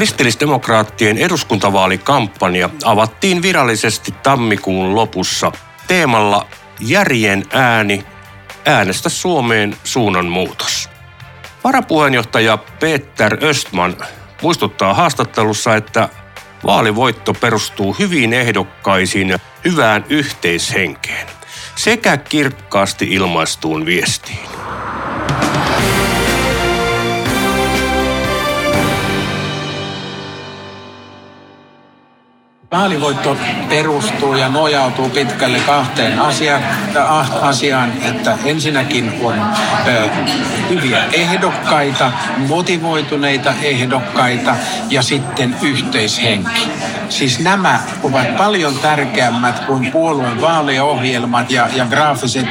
Kristillisdemokraattien eduskuntavaalikampanja avattiin virallisesti tammikuun lopussa teemalla Järjen ääni, äänestä Suomeen suunnanmuutos. Varapuheenjohtaja Peter Östman muistuttaa haastattelussa, että vaalivoitto perustuu hyviin ehdokkaisiin ja hyvään yhteishenkeen sekä kirkkaasti ilmaistuun viestiin. Vaalivoitto perustuu ja nojautuu pitkälle kahteen asiaan, asiaan että ensinnäkin on ö, hyviä ehdokkaita, motivoituneita ehdokkaita ja sitten yhteishenki. Siis nämä ovat paljon tärkeämmät kuin puolueen vaaliohjelmat ja, ja graafiset,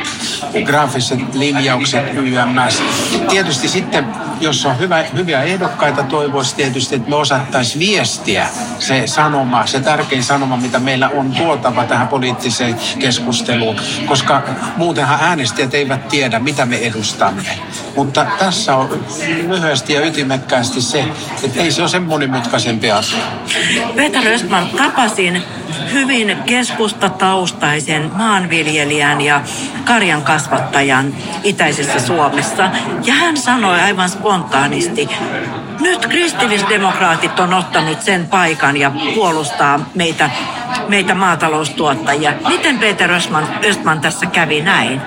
graafiset linjaukset YMS. Tietysti sitten, jos on hyvä, hyviä ehdokkaita, toivoisi tietysti, että me osattaisiin viestiä se sanoma, se tärkein sanoma, mitä meillä on tuotava tähän poliittiseen keskusteluun, koska muutenhan äänestäjät eivät tiedä, mitä me edustamme. Mutta tässä on lyhyesti ja ytimekkäästi se, että ei se ole sen monimutkaisempi asia. Peter Östman, tapasin hyvin keskustataustaisen maanviljelijän ja karjan kasvattajan itäisessä Suomessa. Ja hän sanoi aivan spontaanisti, nyt kristillisdemokraatit on ottanut sen paikan ja puolustaa meitä, meitä maataloustuottajia. Miten Peter Östman, Östman tässä kävi näin?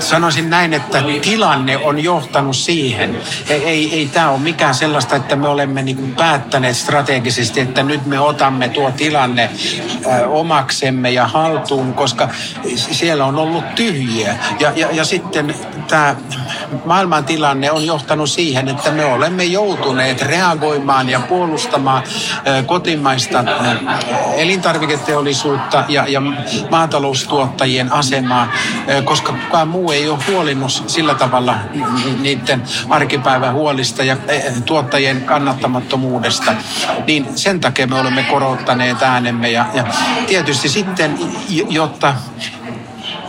Sanoisin näin, että tilanne on johtanut siihen. Ei, ei, ei tämä ole mikään sellaista, että me olemme niin päättäneet strategisesti, että nyt me otamme tuo tilanne omaksemme ja haltuun, koska siellä on ollut tyhjiä. Ja, ja, ja sitten tämä maailman tilanne on johtanut siihen, että me olemme joutuneet reagoimaan ja puolustamaan kotimaista elintarviketeollisuutta ja, ja maataloustuottajien asemaa, koska kukaan muu ei ole huolinnut sillä tavalla niiden arkipäivän huolista ja tuottajien kannattamattomuudesta. Niin sen takia me olemme korottaneet äänemme ja, ja tietysti sitten, jotta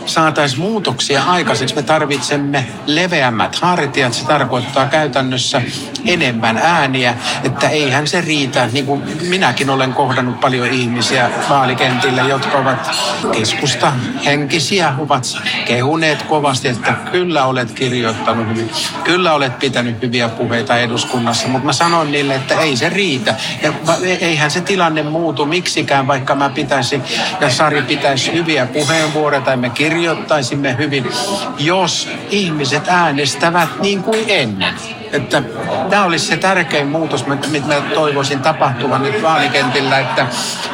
saataisiin muutoksia aikaiseksi, me tarvitsemme leveämmät hartiat. Se tarkoittaa käytännössä enemmän ääniä, että eihän se riitä. Niin kuin minäkin olen kohdannut paljon ihmisiä vaalikentillä, jotka ovat keskusta henkisiä, ovat kehuneet kovasti, että kyllä olet kirjoittanut hyvin, kyllä olet pitänyt hyviä puheita eduskunnassa, mutta mä sanon niille, että ei se riitä. Ja eihän se tilanne muutu miksikään, vaikka mä pitäisin ja Sari pitäisi hyviä puheenvuoroja tai me kirjoitamme kirjoittaisimme hyvin, jos ihmiset äänestävät niin kuin ennen. Että tämä olisi se tärkein muutos, mitä mä toivoisin tapahtuvan nyt vaalikentillä, että,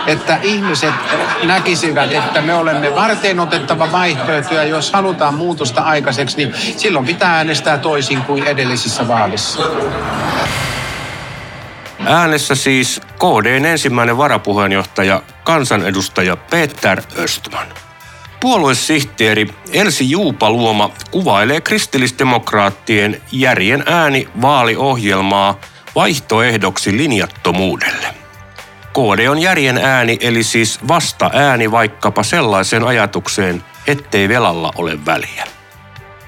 että ihmiset näkisivät, että me olemme varten otettava vaihtoehto ja jos halutaan muutosta aikaiseksi, niin silloin pitää äänestää toisin kuin edellisissä vaalissa. Äänessä siis KDn ensimmäinen varapuheenjohtaja, kansanedustaja Peter Östman. Puoluesihteeri Elsi Juupaluoma kuvailee kristillisdemokraattien järjen ääni vaaliohjelmaa vaihtoehdoksi linjattomuudelle. KD on järjen ääni eli siis vasta ääni vaikkapa sellaiseen ajatukseen, ettei velalla ole väliä.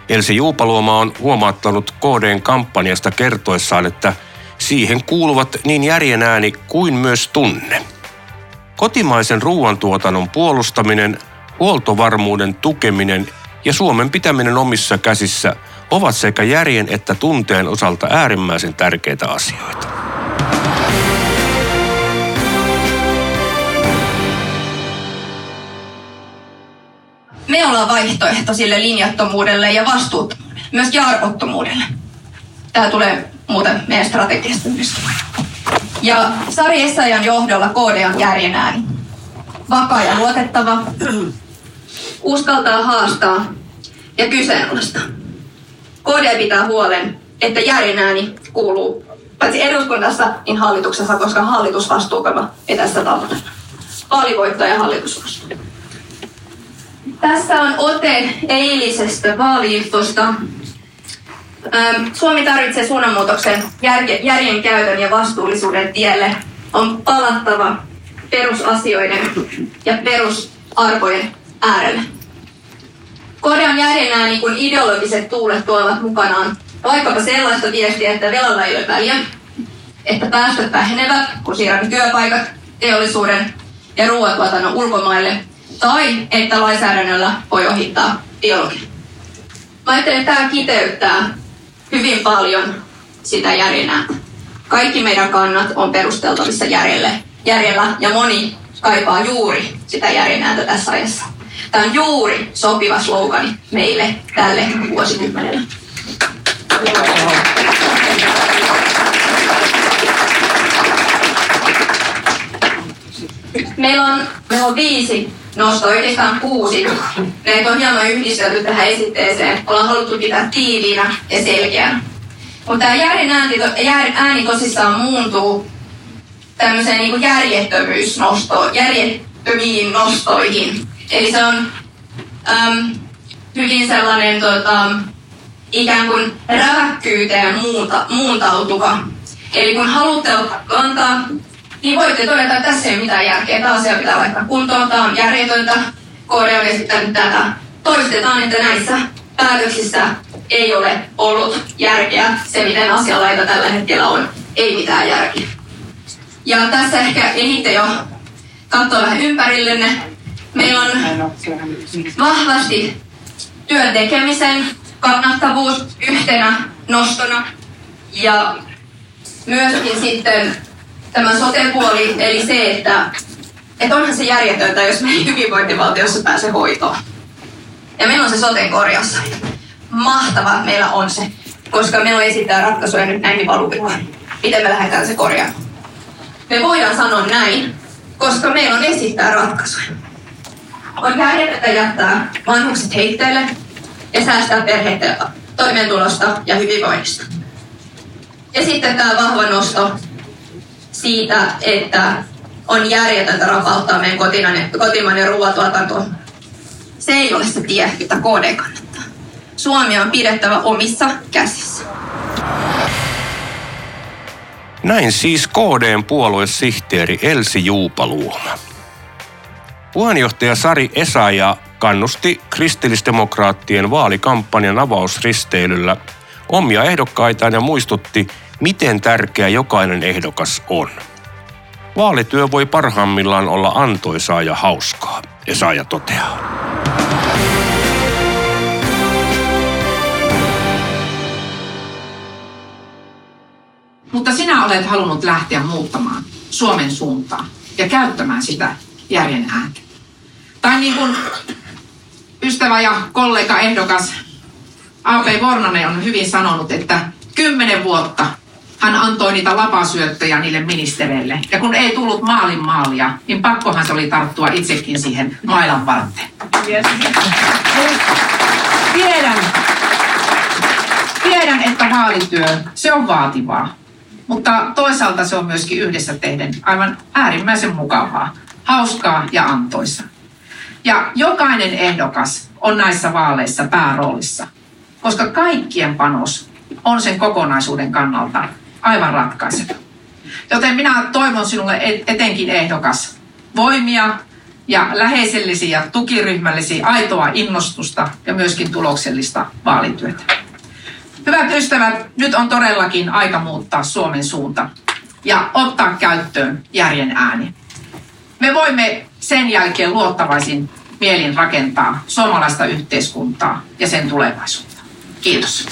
Elsi Juupaluoma on huomauttanut KDn kampanjasta kertoessaan, että siihen kuuluvat niin järjen ääni kuin myös tunne. Kotimaisen ruoantuotannon puolustaminen huoltovarmuuden tukeminen ja Suomen pitäminen omissa käsissä ovat sekä järjen että tunteen osalta äärimmäisen tärkeitä asioita. Me ollaan vaihtoehto sille linjattomuudelle ja vastuuttomuudelle, myös arvottomuudelle. Tämä tulee muuten meidän strategiasta myös. Ja Sari Essayan johdolla KD on järjen ääni. Vakaa ja luotettava, uskaltaa haastaa ja kyseenalaistaa. KD pitää huolen, että järjen ääni kuuluu paitsi eduskunnassa, niin hallituksessa, koska hallitusvastuukama ei tässä tavoitella. Vaalivoitto ja hallitusvastuu. Tässä on ote eilisestä vaaliinfosta. Suomi tarvitsee suunnanmuutoksen järjen käytön ja vastuullisuuden tielle. On palattava perusasioiden ja perusarvojen äärelle. Korean järjenää niin kuin ideologiset tuulet tuovat mukanaan vaikkapa sellaista viestiä, että velalla ei ole väliä, että päästöt vähenevät, kun siirrämme työpaikat, teollisuuden ja ruoantuotannon ulkomaille, tai että lainsäädännöllä voi ohittaa biologia. Mä ajattelen, että tämä kiteyttää hyvin paljon sitä järjenää. Kaikki meidän kannat on perusteltavissa järjelle, järjellä ja moni kaipaa juuri sitä järjenääntä tässä ajassa. Tämä on juuri sopiva slogani meille tälle vuosikymmenelle. Meillä on, meillä on viisi nostoa, oikeastaan kuusi. Näitä on hieman yhdistelty tähän esitteeseen. Ollaan haluttu pitää tiiviinä ja selkeänä. Mutta tämä järjen ääni, ääni tosissaan muuntuu tämmöiseen niin järjettömyysnostoon, järjettömiin nostoihin. Eli se on äm, hyvin sellainen tota, ikään kuin räväkkyyteen muunta, muuntautuva. Eli kun haluatte ottaa kantaa, niin voitte todeta, että tässä ei ole mitään järkeä. Tämä asia pitää laittaa kuntoon, tämä on järjetöntä. KD on esittänyt tätä. Toistetaan, että näissä päätöksissä ei ole ollut järkeä. Se, miten asianlaita tällä hetkellä on, ei mitään järkeä. Ja tässä ehkä ehditte jo katsoa vähän ympärillenne. Meillä on vahvasti työn tekemisen kannattavuus yhtenä nostona ja myöskin sitten tämä sote-puoli, eli se, että, että onhan se järjetöntä, jos me ei hyvinvointivaltiossa pääse hoitoon. Ja meillä on se soten korjassa. Mahtavaa, että meillä on se, koska meillä on esittää ratkaisuja nyt näihin valuvikoihin. Miten me lähdetään se korjaamaan? Me voidaan sanoa näin, koska meillä on esittää ratkaisuja. On järjetöntä jättää vanhukset heitteille ja säästää perheiden toimeentulosta ja hyvinvoinnista. Ja sitten tämä vahva nosto siitä, että on järjetöntä rapauttaa meidän kotimainen, kotimainen ruoatuotanto. Se ei ole se tie, mitä KD kannattaa. Suomi on pidettävä omissa käsissä. Näin siis KDn puoluesihteeri Elsi Juupaluoma. Puheenjohtaja Sari Esaja kannusti kristillisdemokraattien vaalikampanjan avausristeilyllä omia ehdokkaitaan ja muistutti, miten tärkeä jokainen ehdokas on. Vaalityö voi parhaimmillaan olla antoisaa ja hauskaa, Esaja toteaa. Mutta sinä olet halunnut lähteä muuttamaan Suomen suuntaan ja käyttämään sitä järjen ääntä. Tai niin kuin ystävä ja kollega ehdokas A.P. Vornanen on hyvin sanonut, että kymmenen vuotta hän antoi niitä lapasyöttöjä niille ministereille. Ja kun ei tullut maalin maalia, niin pakkohan se oli tarttua itsekin siihen mailan varteen. Tiedän, tiedän, että vaalityö, se on vaativaa. Mutta toisaalta se on myöskin yhdessä tehden aivan äärimmäisen mukavaa, hauskaa ja antoisa. Ja jokainen ehdokas on näissä vaaleissa pääroolissa, koska kaikkien panos on sen kokonaisuuden kannalta aivan ratkaiseva. Joten minä toivon sinulle etenkin ehdokas voimia ja läheisellisiä ja tukiryhmällisiä aitoa innostusta ja myöskin tuloksellista vaalityötä. Hyvät ystävät, nyt on todellakin aika muuttaa Suomen suunta ja ottaa käyttöön järjen ääni. Me voimme sen jälkeen luottavaisin mielin rakentaa suomalaista yhteiskuntaa ja sen tulevaisuutta. Kiitos.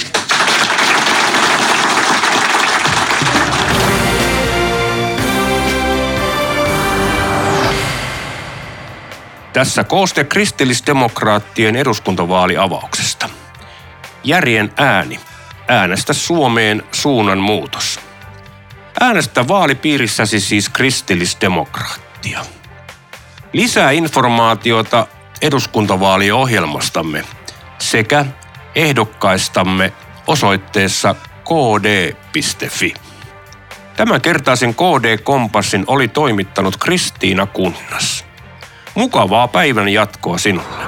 Tässä kooste kristillisdemokraattien eduskuntavaaliavauksesta. Järjen ääni. Äänestä Suomeen suunnan muutos. Äänestä vaalipiirissäsi siis kristillisdemokraattia. Lisää informaatiota eduskuntavaaliohjelmastamme sekä ehdokkaistamme osoitteessa kd.fi. Tämän kertaisen KD-kompassin oli toimittanut Kristiina Kunnas. Mukavaa päivän jatkoa sinulle.